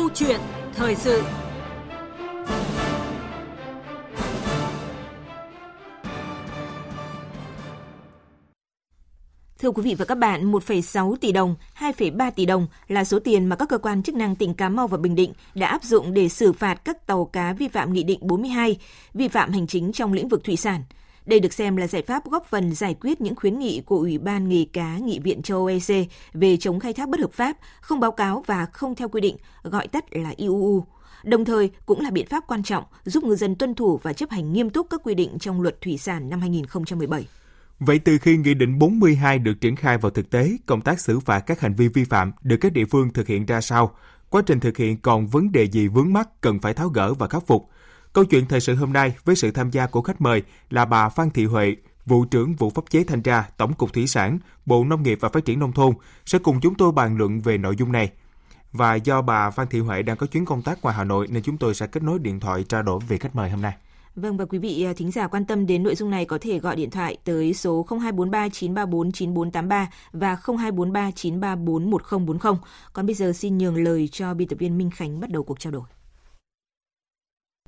Câu chuyện thời sự Thưa quý vị và các bạn, 1,6 tỷ đồng, 2,3 tỷ đồng là số tiền mà các cơ quan chức năng tỉnh Cà Mau và Bình Định đã áp dụng để xử phạt các tàu cá vi phạm Nghị định 42, vi phạm hành chính trong lĩnh vực thủy sản. Đây được xem là giải pháp góp phần giải quyết những khuyến nghị của Ủy ban nghề cá Nghị viện châu Âu EC về chống khai thác bất hợp pháp, không báo cáo và không theo quy định, gọi tắt là IUU. Đồng thời cũng là biện pháp quan trọng giúp ngư dân tuân thủ và chấp hành nghiêm túc các quy định trong luật thủy sản năm 2017. Vậy từ khi Nghị định 42 được triển khai vào thực tế, công tác xử phạt các hành vi vi phạm được các địa phương thực hiện ra sao? Quá trình thực hiện còn vấn đề gì vướng mắc cần phải tháo gỡ và khắc phục? Câu chuyện thời sự hôm nay với sự tham gia của khách mời là bà Phan Thị Huệ, vụ trưởng vụ pháp chế thanh tra Tổng cục Thủy sản, Bộ Nông nghiệp và Phát triển Nông thôn sẽ cùng chúng tôi bàn luận về nội dung này. Và do bà Phan Thị Huệ đang có chuyến công tác ngoài Hà Nội nên chúng tôi sẽ kết nối điện thoại trao đổi về khách mời hôm nay. Vâng và quý vị à, thính giả quan tâm đến nội dung này có thể gọi điện thoại tới số 0243 934 9483 và 0243 934 1040. Còn bây giờ xin nhường lời cho biên tập viên Minh Khánh bắt đầu cuộc trao đổi.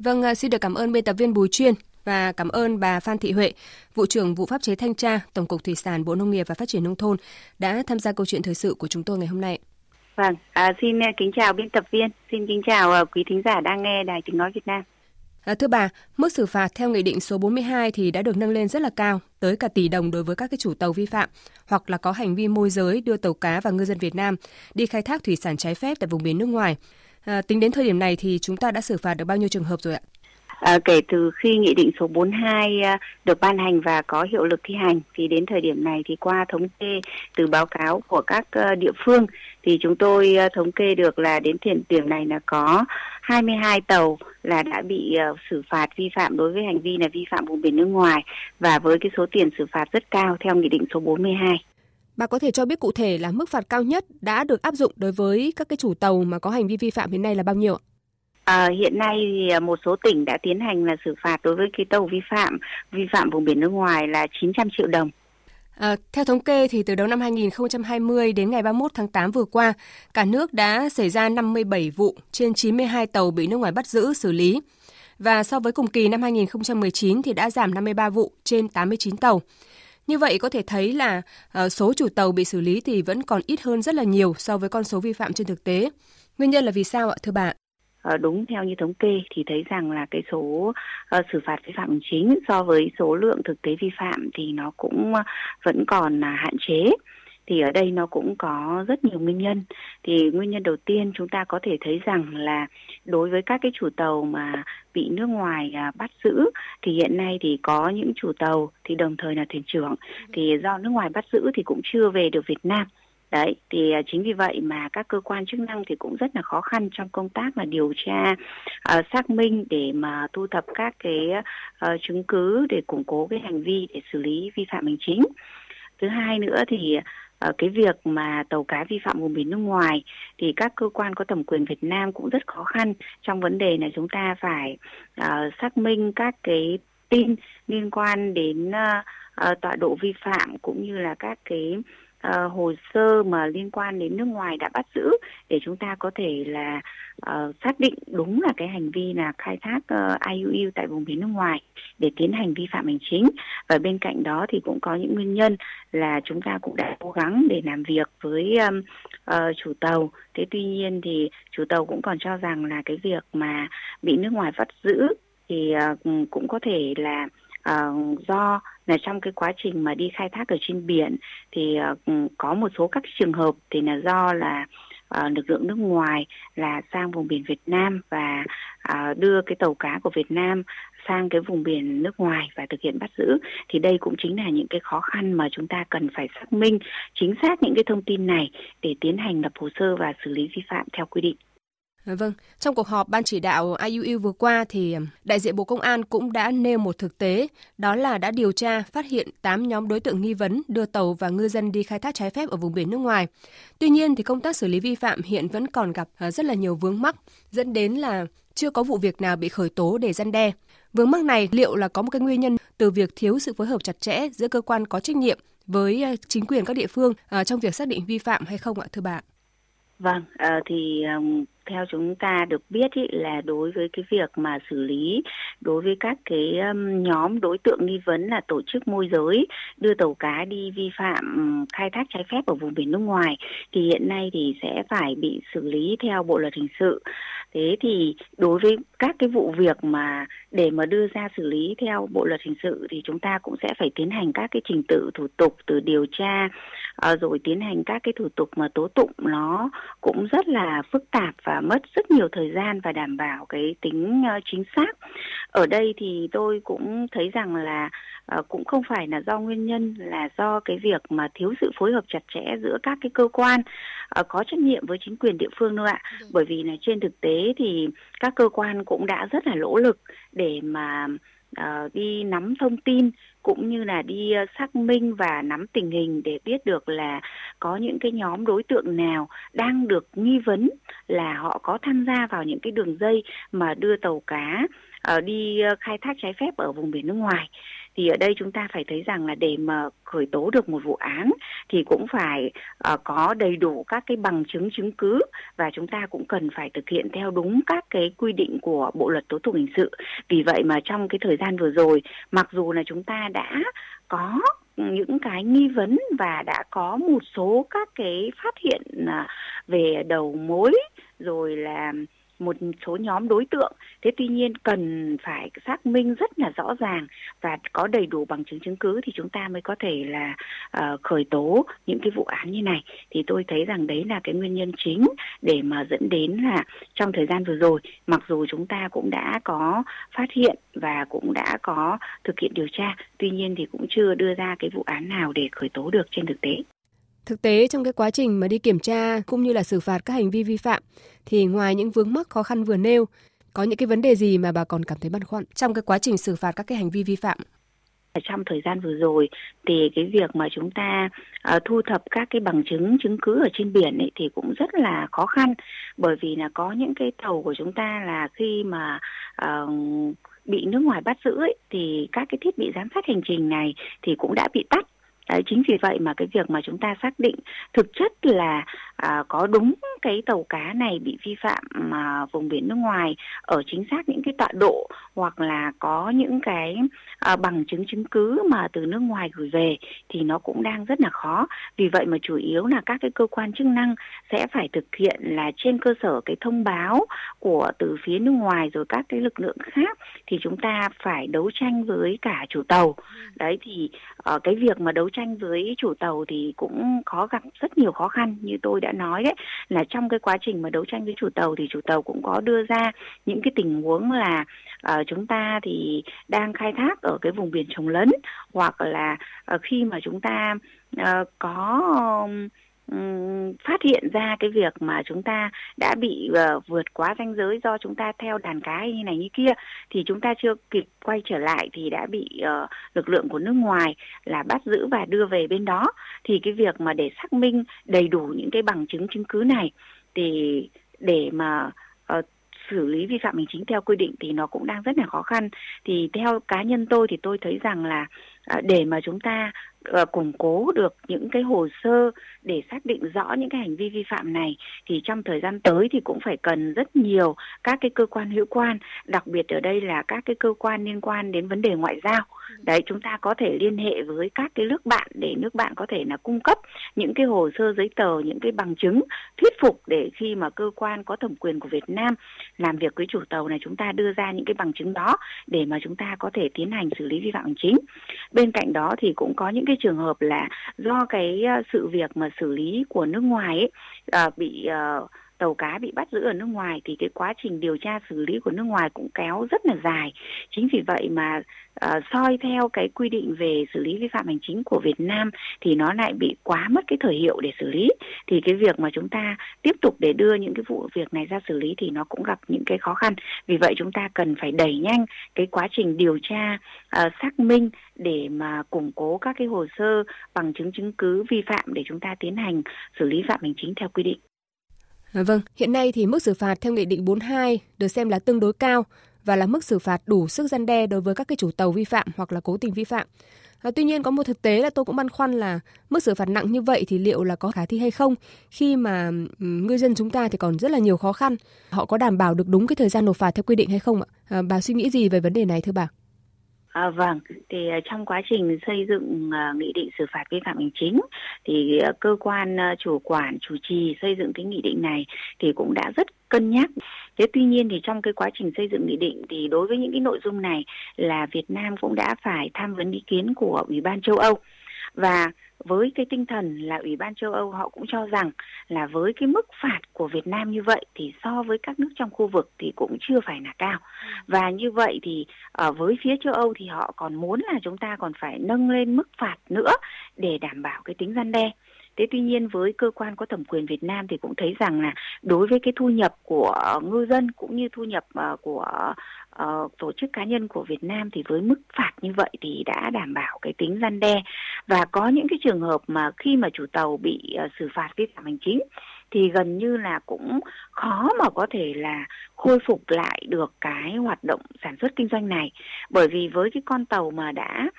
Vâng, à, xin được cảm ơn biên tập viên Bùi Chuyên và cảm ơn bà Phan Thị Huệ, vụ trưởng vụ pháp chế thanh tra Tổng cục Thủy sản Bộ Nông nghiệp và Phát triển nông thôn đã tham gia câu chuyện thời sự của chúng tôi ngày hôm nay. Vâng, à, xin à, kính chào biên tập viên, xin kính chào quý thính giả đang nghe Đài Tiếng nói Việt Nam. À, thưa bà, mức xử phạt theo Nghị định số 42 thì đã được nâng lên rất là cao, tới cả tỷ đồng đối với các cái chủ tàu vi phạm hoặc là có hành vi môi giới đưa tàu cá và ngư dân Việt Nam đi khai thác thủy sản trái phép tại vùng biển nước ngoài. À, tính đến thời điểm này thì chúng ta đã xử phạt được bao nhiêu trường hợp rồi ạ? À, kể từ khi Nghị định số 42 à, được ban hành và có hiệu lực thi hành thì đến thời điểm này thì qua thống kê từ báo cáo của các à, địa phương thì chúng tôi à, thống kê được là đến thời điểm này là có 22 tàu là đã bị uh, xử phạt vi phạm đối với hành vi là vi phạm vùng biển nước ngoài và với cái số tiền xử phạt rất cao theo Nghị định số 42. Bà có thể cho biết cụ thể là mức phạt cao nhất đã được áp dụng đối với các cái chủ tàu mà có hành vi vi phạm hiện nay là bao nhiêu ạ? À, hiện nay thì à, một số tỉnh đã tiến hành là xử phạt đối với cái tàu vi phạm vi phạm vùng biển nước ngoài là 900 triệu đồng. À, theo thống kê thì từ đầu năm 2020 đến ngày 31 tháng 8 vừa qua, cả nước đã xảy ra 57 vụ trên 92 tàu bị nước ngoài bắt giữ xử lý. Và so với cùng kỳ năm 2019 thì đã giảm 53 vụ trên 89 tàu. Như vậy có thể thấy là uh, số chủ tàu bị xử lý thì vẫn còn ít hơn rất là nhiều so với con số vi phạm trên thực tế. Nguyên nhân là vì sao ạ thưa bà? Ờ, đúng theo như thống kê thì thấy rằng là cái số uh, xử phạt vi phạm hành chính so với số lượng thực tế vi phạm thì nó cũng uh, vẫn còn uh, hạn chế thì ở đây nó cũng có rất nhiều nguyên nhân. Thì nguyên nhân đầu tiên chúng ta có thể thấy rằng là đối với các cái chủ tàu mà bị nước ngoài à, bắt giữ thì hiện nay thì có những chủ tàu thì đồng thời là thuyền trưởng. Thì do nước ngoài bắt giữ thì cũng chưa về được Việt Nam. Đấy thì à, chính vì vậy mà các cơ quan chức năng thì cũng rất là khó khăn trong công tác là điều tra uh, xác minh để mà thu thập các cái uh, chứng cứ để củng cố cái hành vi để xử lý vi phạm hành chính. Thứ hai nữa thì uh, cái việc mà tàu cá vi phạm vùng biển nước ngoài thì các cơ quan có thẩm quyền Việt Nam cũng rất khó khăn trong vấn đề là chúng ta phải uh, xác minh các cái tin liên quan đến uh, uh, tọa độ vi phạm cũng như là các cái uh, hồ sơ mà liên quan đến nước ngoài đã bắt giữ để chúng ta có thể là uh, xác định đúng là cái hành vi là khai thác ờ, uh, IUU tại vùng biển nước ngoài để tiến hành vi phạm hành chính. Và bên cạnh đó thì cũng có những nguyên nhân là chúng ta cũng đã cố gắng để làm việc với um, uh, chủ tàu. Thế tuy nhiên thì chủ tàu cũng còn cho rằng là cái việc mà bị nước ngoài bắt giữ thì uh, cũng có thể là uh, do là trong cái quá trình mà đi khai thác ở trên biển thì ờ, ừ, có một số các trường hợp thì là do là ờ, lực lượng nước ngoài là sang vùng biển Việt Nam và ờ, đưa cái tàu cá của Việt Nam sang cái vùng biển nước ngoài và thực hiện bắt giữ thì đây cũng chính là những cái khó khăn mà chúng ta cần phải xác minh, chính xác những cái thông tin này để tiến hành lập hồ sơ và xử lý vi phạm theo quy định. Dạ vâng, trong cuộc họp ban chỉ đạo IUU vừa qua thì đại diện Bộ Công an cũng đã nêu một thực tế, đó là đã điều tra phát hiện 8 nhóm đối tượng nghi vấn đưa tàu và ngư dân đi khai thác trái phép ở vùng biển nước ngoài. Tuy nhiên thì công tác xử lý vi phạm hiện vẫn còn gặp ờ, rất là nhiều vướng mắc, dẫn đến là chưa có vụ việc nào bị khởi tố để gian đe. Vướng mắc này liệu là có một cái nguyên nhân từ việc thiếu sự phối hợp chặt chẽ giữa cơ quan có trách nhiệm với ờ, chính quyền các địa phương ờ, trong việc xác định vi phạm hay không ạ thưa bà? Vâng, thì theo chúng ta được biết ý, là đối với cái việc mà xử lý đối với các cái um, nhóm đối tượng nghi vấn là tổ chức môi giới đưa tàu cá đi vi phạm ừ, khai thác trái phép ở vùng biển nước ngoài thì hiện nay thì sẽ phải bị xử lý theo bộ luật hình sự. Thế thì đối với các cái vụ việc mà để mà đưa ra xử lý theo bộ luật hình sự thì chúng ta cũng sẽ phải tiến hành các cái trình tự thủ tục từ điều tra uh, rồi tiến hành các cái thủ tục mà tố tụng nó cũng rất là phức tạp và mất rất nhiều thời gian và đảm bảo cái tính uh, chính xác ở đây thì tôi cũng thấy rằng là uh, cũng không phải là do nguyên nhân là do cái việc mà thiếu sự phối hợp chặt chẽ giữa các cái cơ quan uh, có trách nhiệm với chính quyền địa phương nữa ạ ừ. bởi vì là trên thực tế thì các cơ quan cũng đã rất là nỗ lực để mà uh, đi nắm thông tin cũng như là đi ờ, xác minh và nắm tình hình để biết được là có những cái nhóm đối tượng nào đang được nghi vấn là họ có tham gia vào những cái đường dây mà đưa tàu cá ờ, đi ờ, khai thác trái phép ở vùng biển nước ngoài thì ở đây chúng ta phải thấy rằng là để mà khởi tố được một vụ án thì cũng phải uh, có đầy đủ các cái bằng chứng chứng cứ và chúng ta cũng cần phải thực hiện theo đúng các cái quy định của bộ luật tố tụng hình sự. Vì vậy mà trong cái thời gian vừa rồi mặc dù là chúng ta đã có những cái nghi vấn và đã có một số các cái phát hiện à, về đầu mối rồi là một số nhóm đối tượng. Thế tuy nhiên cần phải xác minh rất là rõ ràng và có đầy đủ bằng chứng chứng cứ thì chúng ta mới có thể là uh, khởi tố những cái vụ án như này. Thì tôi thấy rằng đấy là cái nguyên nhân chính để mà dẫn đến là trong thời gian vừa rồi mặc dù chúng ta cũng đã có phát hiện và cũng đã có thực hiện điều tra tuy nhiên thì cũng chưa đưa ra cái vụ án nào để khởi tố được trên thực tế. Thực tế trong cái quá trình mà đi kiểm tra cũng như là xử phạt các hành vi vi phạm thì ngoài những vướng mắc khó khăn vừa nêu, có những cái vấn đề gì mà bà còn cảm thấy băn khoăn trong cái quá trình xử phạt các cái hành vi vi phạm? trong thời gian vừa rồi thì cái việc mà chúng ta uh, thu thập các cái bằng chứng chứng cứ ở trên biển ấy thì cũng rất là khó khăn bởi vì là có những cái tàu của chúng ta là khi mà uh, bị nước ngoài bắt giữ ấy, thì các cái thiết bị giám sát hành trình này thì cũng đã bị tắt Đấy, chính vì vậy mà cái việc mà chúng ta xác định thực chất là à, có đúng cái tàu cá này bị vi phạm mà vùng biển nước ngoài ở chính xác những cái tọa độ hoặc là có những cái à, bằng chứng chứng cứ mà từ nước ngoài gửi về thì nó cũng đang rất là khó. Vì vậy mà chủ yếu là các cái cơ quan chức năng sẽ phải thực hiện là trên cơ sở cái thông báo của từ phía nước ngoài rồi các cái lực lượng khác thì chúng ta phải đấu tranh với cả chủ tàu. Đấy thì uh, cái việc mà đấu tranh với chủ tàu thì cũng có gặp rất nhiều khó khăn như tôi đã nói đấy là trong cái quá trình mà đấu tranh với chủ tàu thì chủ tàu cũng có đưa ra những cái tình huống là uh, chúng ta thì đang khai thác ở cái vùng biển trồng lấn hoặc là uh, khi mà chúng ta uh, có um, phát hiện ra cái việc mà chúng ta đã bị uh, vượt quá ranh giới do chúng ta theo đàn cá như này như kia thì chúng ta chưa kịp quay trở lại thì đã bị uh, lực lượng của nước ngoài là bắt giữ và đưa về bên đó. Thì cái việc mà để xác minh đầy đủ những cái bằng chứng chứng cứ này thì để mà uh, xử lý vi phạm hành chính theo quy định thì nó cũng đang rất là khó khăn. Thì theo cá nhân tôi thì tôi thấy rằng là để mà chúng ta uh, củng cố được những cái hồ sơ để xác định rõ những cái hành vi vi phạm này thì trong thời gian tới thì cũng phải cần rất nhiều các cái cơ quan hữu quan đặc biệt ở đây là các cái cơ quan liên quan đến vấn đề ngoại giao. Đấy chúng ta có thể liên hệ với các cái nước bạn để nước bạn có thể là cung cấp những cái hồ sơ giấy tờ những cái bằng chứng thuyết phục để khi mà cơ quan có thẩm quyền của Việt Nam làm việc với chủ tàu này chúng ta đưa ra những cái bằng chứng đó để mà chúng ta có thể tiến hành xử lý vi phạm hành chính. Bên cạnh đó thì cũng có những cái trường hợp là do cái ờ, sự việc mà xử lý của nước ngoài ấy, ờ, bị uh, tàu cá bị bắt giữ ở nước ngoài thì cái quá trình điều tra xử lý của nước ngoài cũng kéo rất là dài. Chính vì vậy mà uh, soi theo cái quy định về xử lý vi phạm hành chính của Việt Nam thì nó lại bị quá mất cái thời hiệu để xử lý. Thì cái việc mà chúng ta tiếp tục để đưa những cái vụ việc này ra xử lý thì nó cũng gặp những cái khó khăn. Vì vậy chúng ta cần phải đẩy nhanh cái quá trình điều tra uh, xác minh để mà củng cố các cái hồ sơ bằng chứng chứng cứ vi phạm để chúng ta tiến hành xử lý phạm hành chính theo quy định. À, vâng, hiện nay thì mức xử phạt theo Nghị định 42 được xem là tương đối cao và là mức xử phạt đủ sức gian đe đối với các cái chủ tàu vi phạm hoặc là cố tình vi phạm. À, tuy nhiên có một thực tế là tôi cũng băn khoăn là mức xử phạt nặng như vậy thì liệu là có khả thi hay không khi mà ngư dân chúng ta thì còn rất là nhiều khó khăn. Họ có đảm bảo được đúng cái thời gian nộp phạt theo quy định hay không ạ? À, bà suy nghĩ gì về vấn đề này thưa bà? À, vâng, thì ờ, trong quá trình xây dựng uh, nghị định xử phạt vi phạm hành chính thì uh, cơ quan uh, chủ quản chủ trì xây dựng cái nghị định này thì cũng đã rất cân nhắc. Thế tuy nhiên thì trong cái quá trình xây dựng nghị định thì đối với những cái nội dung này là Việt Nam cũng đã phải tham vấn ý kiến của Ủy ban châu Âu và với cái tinh thần là Ủy ban châu Âu họ cũng cho rằng là với cái mức phạt của Việt Nam như vậy thì so với các nước trong khu vực thì cũng chưa phải là cao. Và như vậy thì ở với phía châu Âu thì họ còn muốn là chúng ta còn phải nâng lên mức phạt nữa để đảm bảo cái tính gian đe. Thế tuy nhiên với cơ quan có thẩm quyền Việt Nam thì cũng thấy rằng là đối với cái thu nhập của ờ, ngư dân cũng như thu nhập ờ, của uh, tổ chức cá nhân của Việt Nam thì với mức phạt như vậy thì đã đảm bảo cái tính răn đe. Và có những cái trường hợp mà khi mà chủ tàu bị uh, xử phạt vi phạm hành chính thì gần như là cũng khó mà có thể là khôi phục lại được cái hoạt động sản xuất kinh doanh này. Bởi vì với cái con tàu mà đã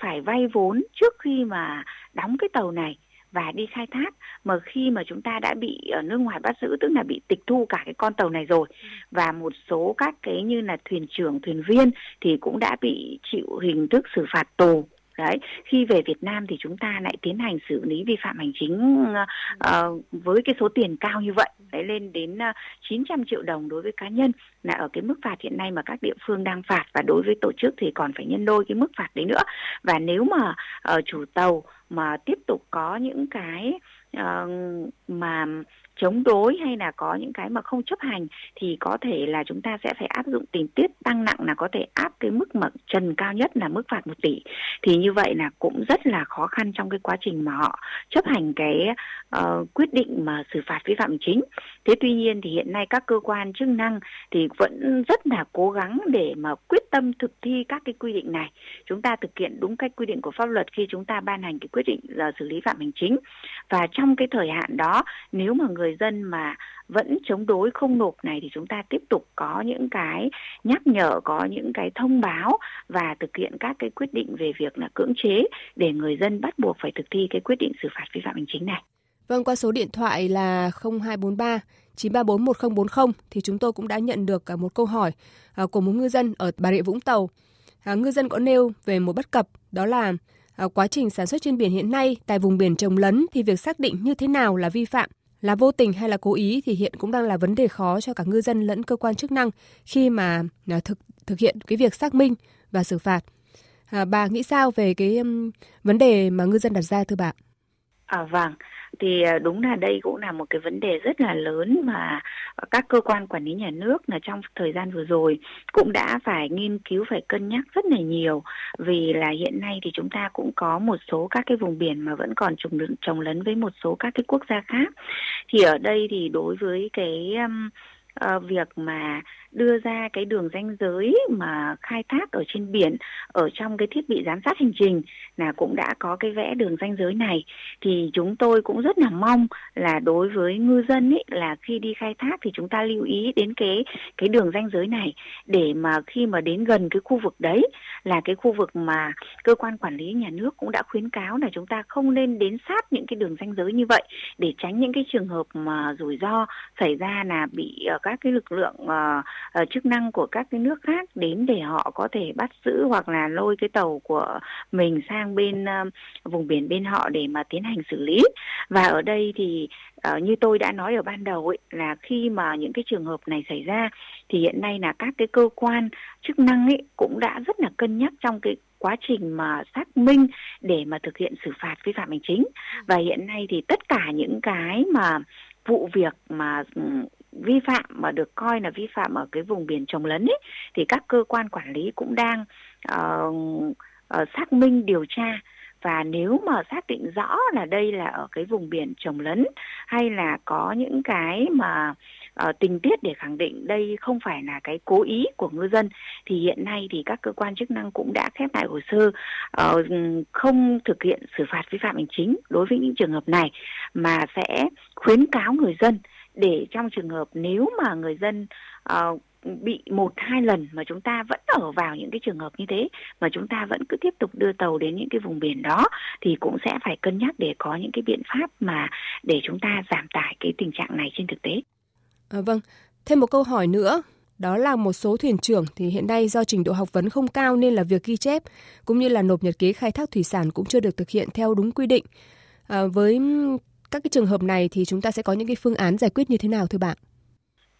phải vay vốn trước khi mà đóng cái tàu này và đi khai thác mà khi mà chúng ta đã bị ở nước ngoài bắt giữ tức là bị tịch thu cả cái con tàu này rồi. Và một số các cái như là thuyền trưởng thuyền viên thì cũng đã bị chịu hình thức xử phạt tù. Đấy khi về Việt Nam thì chúng ta lại tiến hành xử lý vi phạm hành chính uh, với cái số tiền cao như vậy. Đấy lên đến uh, 900 triệu đồng đối với cá nhân là ở cái mức phạt hiện nay mà các địa phương đang phạt. Và đối với tổ chức thì còn phải nhân đôi cái mức phạt đấy nữa. Và nếu mà uh, chủ tàu mà tiếp tục có những cái uh, mà chống đối hay là có những cái mà không chấp hành thì có thể là chúng ta sẽ phải áp dụng tình tiết tăng nặng là có thể áp cái mức mà trần cao nhất là mức phạt một tỷ. Thì như vậy là cũng rất là khó khăn trong cái quá trình mà họ chấp hành cái uh, quyết định mà xử phạt vi phạm chính. Thế tuy nhiên thì hiện nay các cơ quan chức năng thì vẫn rất là cố gắng để mà quyết tâm thực thi các cái quy định này. Chúng ta thực hiện đúng cách quy định của pháp luật khi chúng ta ban hành cái quyết định giờ xử lý phạm hành chính. Và trong cái thời hạn đó nếu mà người người dân mà vẫn chống đối không nộp này thì chúng ta tiếp tục có những cái nhắc nhở có những cái thông báo và thực hiện các cái quyết định về việc là cưỡng chế để người dân bắt buộc phải thực thi cái quyết định xử phạt vi phạm hành chính này. Vâng, qua số điện thoại là 0243 934 1040 thì chúng tôi cũng đã nhận được à, một câu hỏi à, của một ngư dân ở Bà Rịa Vũng Tàu. À, ngư dân có nêu về một bất cập đó là quá trình sản xuất trên biển hiện nay tại vùng biển trồng lấn thì việc xác định như thế nào là vi phạm là vô tình hay là cố ý thì hiện cũng đang là vấn đề khó cho cả ngư dân lẫn cơ quan chức năng khi mà à, thực thực hiện cái việc xác minh và xử phạt. À, bà nghĩ sao về cái um, vấn đề mà ngư dân đặt ra thưa bà? À vâng, thì à, đúng là đây cũng là một cái vấn đề rất là lớn mà các cơ quan quản lý nhà nước là trong thời gian vừa rồi cũng đã phải nghiên cứu phải cân nhắc rất là nhiều. Vì là hiện nay thì chúng ta cũng có một số các cái vùng biển mà vẫn còn trồng trồng lấn với một số các cái quốc gia khác. Thì ở đây thì đối với cái um, uh, việc mà đưa ra cái đường ranh giới mà khai thác ở trên biển ở trong cái thiết bị giám sát hành trình là cũng đã có cái vẽ đường ranh giới này. Thì chúng tôi cũng rất là mong là đối với ngư dân ấy là khi đi khai thác thì chúng ta lưu ý đến cái cái đường ranh giới này. Để mà khi mà đến gần cái khu vực đấy là cái khu vực mà cơ quan quản lý nhà nước cũng đã khuyến cáo là chúng ta không nên đến sát những cái đường ranh giới như vậy để tránh những cái trường hợp mà rủi ro xảy ra là bị ờ, các cái lực lượng uh, uh, chức năng của các cái nước khác đến để họ có thể bắt giữ hoặc là lôi cái tàu của mình sang bên uh, vùng biển bên họ để mà tiến hành xử lý. Và ở đây thì uh, như tôi đã nói ở ban đầu ấy là khi mà những cái trường hợp này xảy ra thì hiện nay là các cái cơ quan chức năng ấy cũng đã rất là cân nhắc trong cái quá trình mà xác minh để mà thực hiện xử phạt vi phạm hành chính. Và hiện nay thì tất cả những cái mà vụ việc mà ừ, vi phạm mà được coi là vi phạm ở cái vùng biển trồng lấn ấy thì các cơ quan quản lý cũng đang uh, uh, xác minh điều tra. Và nếu mà xác định rõ là đây là ở cái vùng biển trồng lấn hay là có những cái mà uh, tình tiết để khẳng định đây không phải là cái cố ý của ngư dân thì hiện nay thì các cơ quan chức năng cũng đã khép lại hồ sơ uh, không thực hiện xử phạt vi phạm hành chính đối với những trường hợp này mà sẽ khuyến cáo người dân để trong trường hợp nếu mà người dân uh, bị một hai lần mà chúng ta vẫn ở vào những cái trường hợp như thế mà chúng ta vẫn cứ tiếp tục đưa tàu đến những cái vùng biển đó thì cũng sẽ phải cân nhắc để có những cái biện pháp mà để chúng ta giảm tải cái tình trạng này trên thực tế. À, vâng, thêm một câu hỏi nữa đó là một số thuyền trưởng thì hiện nay do trình độ học vấn không cao nên là việc ghi chép cũng như là nộp nhật ký khai thác thủy sản cũng chưa được thực hiện theo đúng quy định. À, với các cái trường hợp này thì chúng ta sẽ có những cái phương án giải quyết như thế nào thưa bạn?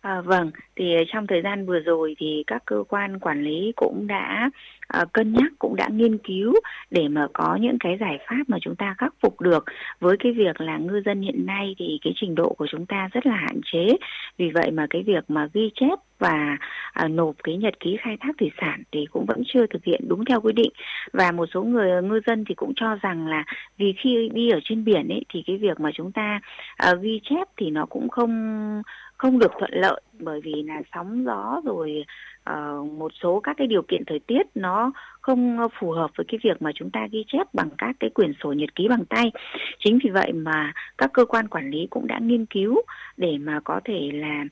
À, vâng, thì ờ, trong thời gian vừa rồi thì các cơ quan quản lý cũng đã uh, cân nhắc, cũng đã nghiên cứu để mà có những cái giải pháp mà chúng ta khắc phục được với cái việc là ngư dân hiện nay thì cái trình độ của chúng ta rất là hạn chế. Vì vậy mà cái việc mà ghi chép và à, nộp cái nhật ký khai thác thủy sản thì cũng vẫn chưa thực hiện đúng theo quy định và một số người ngư dân thì cũng cho rằng là vì khi đi ở trên biển ấy thì cái việc mà chúng ta à, ghi chép thì nó cũng không không được thuận lợi bởi vì là sóng gió rồi uh, một số các cái điều kiện thời tiết nó không phù hợp với cái việc mà chúng ta ghi chép bằng các cái quyển sổ nhật ký bằng tay. Chính vì vậy mà các cơ quan quản lý cũng đã nghiên cứu để mà có thể là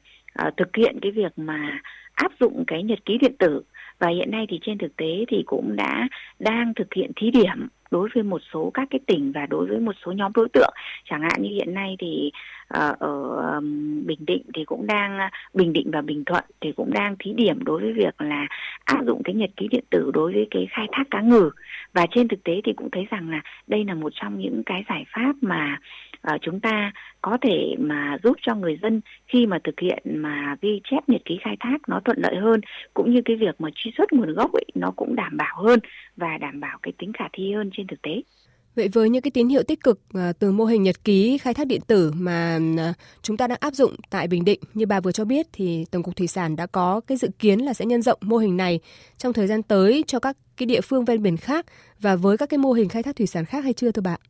uh, thực hiện cái việc mà áp dụng cái nhật ký điện tử và hiện nay thì trên thực tế thì cũng đã đang thực hiện thí điểm đối với một số các cái tỉnh và đối với một số nhóm đối tượng. Chẳng hạn như hiện nay thì uh, ở Bình Định thì cũng đang Bình Định và Bình Thuận thì cũng đang thí điểm đối với việc là áp dụng cái nhật ký điện tử đối với cái khai thác cá ngừ. Và trên thực tế thì cũng thấy rằng là đây là một trong những cái giải pháp mà uh, chúng ta có thể mà giúp cho người dân khi mà thực hiện mà ghi chép nhật ký khai thác nó thuận lợi hơn cũng như cái việc mà truy xuất nguồn gốc ấy nó cũng đảm bảo hơn và đảm bảo cái tính khả thi hơn trên thực tế. Vậy với những cái tín hiệu tích cực à, từ mô hình nhật ký khai thác điện tử mà à, chúng ta đang áp dụng tại Bình Định như bà vừa cho biết thì Tổng cục Thủy sản đã có cái dự kiến là sẽ nhân rộng mô hình này trong thời gian tới cho các cái địa phương ven biển khác và với các cái mô hình khai thác thủy sản khác hay chưa thưa bạn?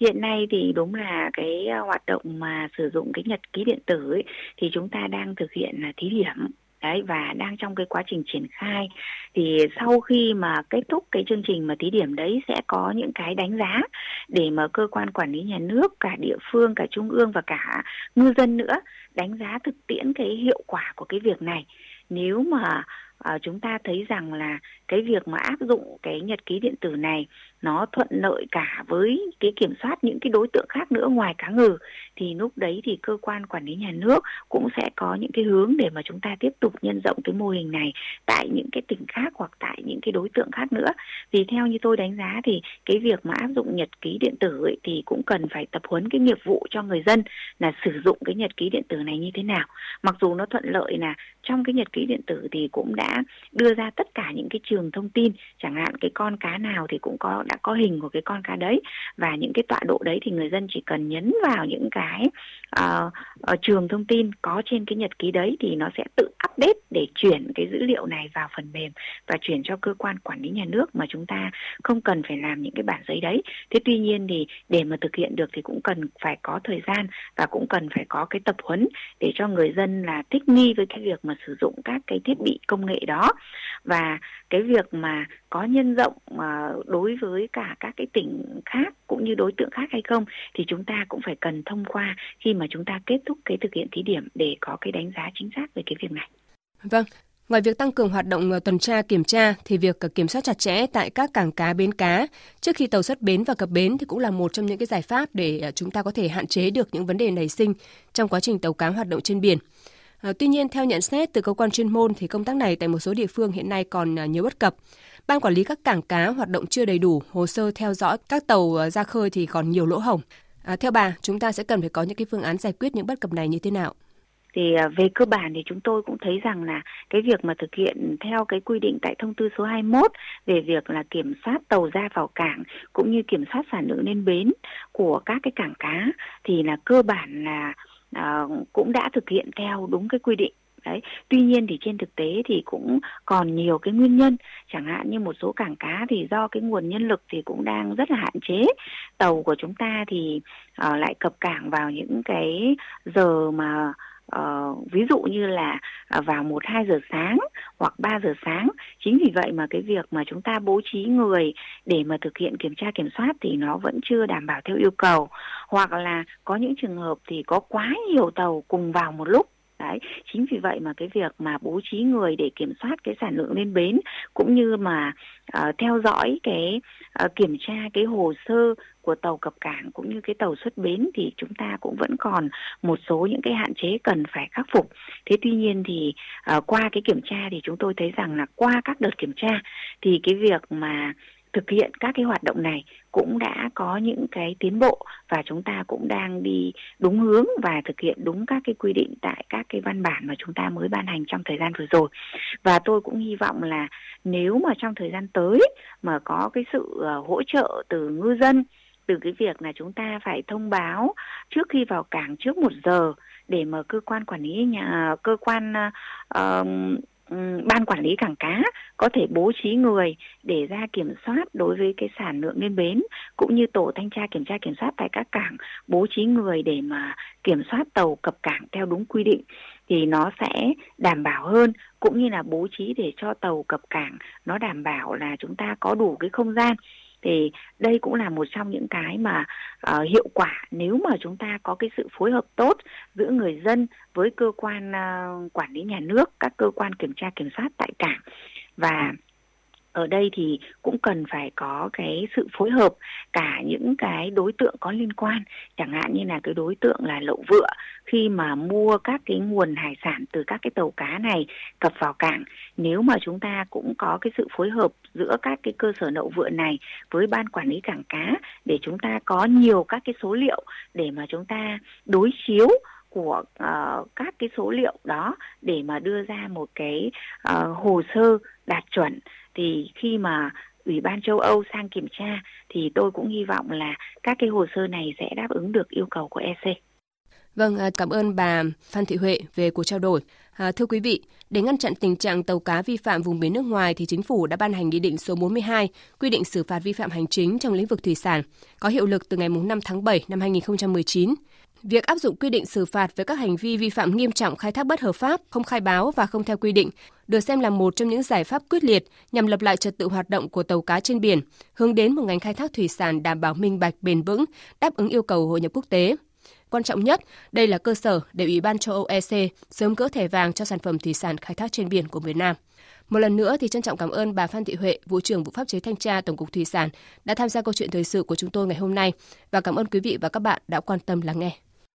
Hiện nay thì đúng là cái à, hoạt động mà sử dụng cái nhật ký điện tử ấy, thì chúng ta đang thực hiện là thí điểm đấy và đang trong cái quá trình triển khai. Thì sau khi mà kết thúc cái chương trình mà thí điểm đấy sẽ có những cái đánh giá để mà cơ quan quản lý nhà nước cả địa phương cả trung ương và cả ngư dân nữa đánh giá thực tiễn cái hiệu quả của cái việc này. Nếu mà uh, chúng ta thấy rằng là cái việc mà áp dụng cái nhật ký điện tử này nó thuận lợi cả với cái kiểm soát những cái đối tượng khác nữa ngoài cá ngừ thì lúc đấy thì cơ quan quản lý nhà nước cũng sẽ có những cái hướng để mà chúng ta tiếp tục nhân rộng cái mô hình này tại những cái tỉnh khác hoặc tại những cái đối tượng khác nữa. Vì theo như tôi đánh giá thì cái việc mà áp dụng nhật ký điện tử ấy, thì cũng cần phải tập huấn cái nghiệp vụ cho người dân là sử dụng cái nhật ký điện tử này như thế nào. Mặc dù nó thuận lợi là trong cái nhật ký điện tử thì cũng đã đưa ra tất cả những cái trường thông tin chẳng hạn cái con cá nào thì cũng có đã có hình của cái con cá đấy. Và những cái tọa độ đấy thì người dân chỉ cần nhấn vào những cái uh, uh, trường thông tin có trên cái nhật ký đấy thì nó sẽ tự update để chuyển cái dữ liệu này vào phần mềm và chuyển cho cơ quan quản lý nhà nước mà chúng ta không cần phải làm những cái bản giấy đấy. Thế tuy nhiên thì để mà thực hiện được thì cũng cần phải có thời gian và cũng cần phải có cái tập huấn để cho người dân là thích nghi với cái việc mà sử dụng các cái thiết bị công nghệ đó và cái việc mà có nhân rộng ờ, đối với cả các cái tỉnh khác cũng như đối tượng khác hay không thì chúng ta cũng phải cần thông qua khi mà chúng ta kết thúc cái thực hiện thí điểm để có cái đánh giá chính xác về cái việc này. Vâng, Ngoài việc tăng cường hoạt động ờ, tuần tra kiểm tra thì việc ờ, kiểm soát chặt chẽ tại các cảng cá bến cá trước khi tàu xuất bến và cập bến thì cũng là một trong những cái giải pháp để chúng ta có thể hạn chế được những vấn đề nảy sinh trong quá trình tàu cá hoạt động trên biển. À, tuy nhiên, theo nhận xét từ cơ quan chuyên môn thì công tác này tại một số địa phương hiện nay còn ờ, nhiều bất cập. Ban quản lý các cảng cá hoạt động chưa đầy đủ, hồ sơ theo dõi các tàu ờ, ra khơi thì còn nhiều lỗ hổng. À, theo bà, chúng ta sẽ cần phải có những cái phương án giải quyết những bất cập này như thế nào? thì về cơ bản thì chúng tôi cũng thấy rằng là cái việc mà thực hiện theo cái quy định tại thông tư số 21 về việc là kiểm soát tàu ra vào cảng cũng như kiểm soát sản lượng lên bến của các cái cảng cá thì là cơ bản là à, cũng đã thực hiện theo đúng cái quy định. Đấy tuy nhiên thì trên thực tế thì cũng còn nhiều cái nguyên nhân. Chẳng hạn như một số cảng cá thì do cái nguồn nhân lực thì cũng đang rất là hạn chế. Tàu của chúng ta thì uh, lại cập cảng vào những cái giờ mà Uh, ví dụ như là à, vào một hai giờ sáng hoặc 3 giờ sáng. Chính vì vậy mà cái việc mà chúng ta bố trí người để mà thực hiện kiểm tra kiểm soát thì nó vẫn chưa đảm bảo theo yêu cầu. Hoặc là có những trường hợp thì có quá nhiều tàu cùng vào một lúc Đấy, chính vì vậy mà cái việc mà bố trí người để kiểm soát cái sản lượng lên bến cũng như mà uh, theo dõi cái uh, kiểm tra cái hồ sơ của tàu cập cảng cũng như cái tàu xuất bến thì chúng ta cũng vẫn còn một số những cái hạn chế cần phải khắc phục. Thế tuy nhiên thì uh, qua cái kiểm tra thì chúng tôi thấy rằng là qua các đợt kiểm tra thì cái việc mà thực hiện các cái hoạt động này cũng đã có những cái tiến bộ và chúng ta cũng đang đi đúng hướng và thực hiện đúng các cái quy định tại các cái văn bản mà chúng ta mới ban hành trong thời gian vừa rồi. Và tôi cũng hy vọng là nếu mà trong thời gian tới mà có cái sự ờ, hỗ trợ từ ngư dân từ cái việc là chúng ta phải thông báo trước khi vào cảng trước một giờ để mà cơ quan quản lý nhà cơ quan uh, Ừ, ban quản lý cảng cá có thể bố trí người để ra kiểm soát đối với cái sản lượng lên bến, cũng như tổ thanh tra kiểm tra kiểm soát tại các cảng, bố trí người để mà kiểm soát tàu cập cảng theo đúng quy định. Thì nó sẽ đảm bảo hơn, cũng như là bố trí để cho tàu cập cảng nó đảm bảo là chúng ta có đủ cái không gian thì đây cũng là một trong những cái mà uh, hiệu quả nếu mà chúng ta có cái sự phối hợp tốt giữa người dân với cơ quan uh, quản lý nhà nước các cơ quan kiểm tra kiểm soát tại cảng. Và ở đây thì cũng cần phải có cái sự phối hợp cả những cái đối tượng có liên quan. Chẳng hạn như là cái đối tượng là lậu vựa khi mà mua các cái nguồn hải sản từ các cái tàu cá này cập vào cảng nếu mà chúng ta cũng có cái sự phối hợp giữa các cái cơ sở lậu vựa này với ban quản lý cảng cá để chúng ta có nhiều các cái số liệu để mà chúng ta đối chiếu của uh, các cái số liệu đó để mà đưa ra một cái uh, hồ sơ đạt chuẩn thì khi mà Ủy ban châu Âu sang kiểm tra thì tôi cũng hy vọng là các cái hồ sơ này sẽ đáp ứng được yêu cầu của EC. Vâng, à, cảm ơn bà Phan Thị Huệ về cuộc trao đổi. À, thưa quý vị, để ngăn chặn tình trạng tàu cá vi phạm vùng biển nước ngoài thì chính phủ đã ban hành nghị định số 42 quy định xử phạt vi phạm hành chính trong lĩnh vực thủy sản, có hiệu lực từ ngày 5 tháng 7 năm 2019. Việc áp dụng quy định xử phạt với các hành vi vi phạm nghiêm trọng khai thác bất hợp pháp, không khai báo và không theo quy định được xem là một trong những giải pháp quyết liệt nhằm lập lại trật tự hoạt động của tàu cá trên biển, hướng đến một ngành khai thác thủy sản đảm bảo minh bạch, bền vững, đáp ứng yêu cầu hội nhập quốc tế. Quan trọng nhất, đây là cơ sở để Ủy ban châu Âu EC sớm gỡ thẻ vàng cho sản phẩm thủy sản khai thác trên biển của Việt Nam. Một lần nữa thì trân trọng cảm ơn bà Phan Thị Huệ, vụ trưởng vụ pháp chế thanh tra Tổng cục Thủy sản đã tham gia câu chuyện thời sự của chúng tôi ngày hôm nay và cảm ơn quý vị và các bạn đã quan tâm lắng nghe.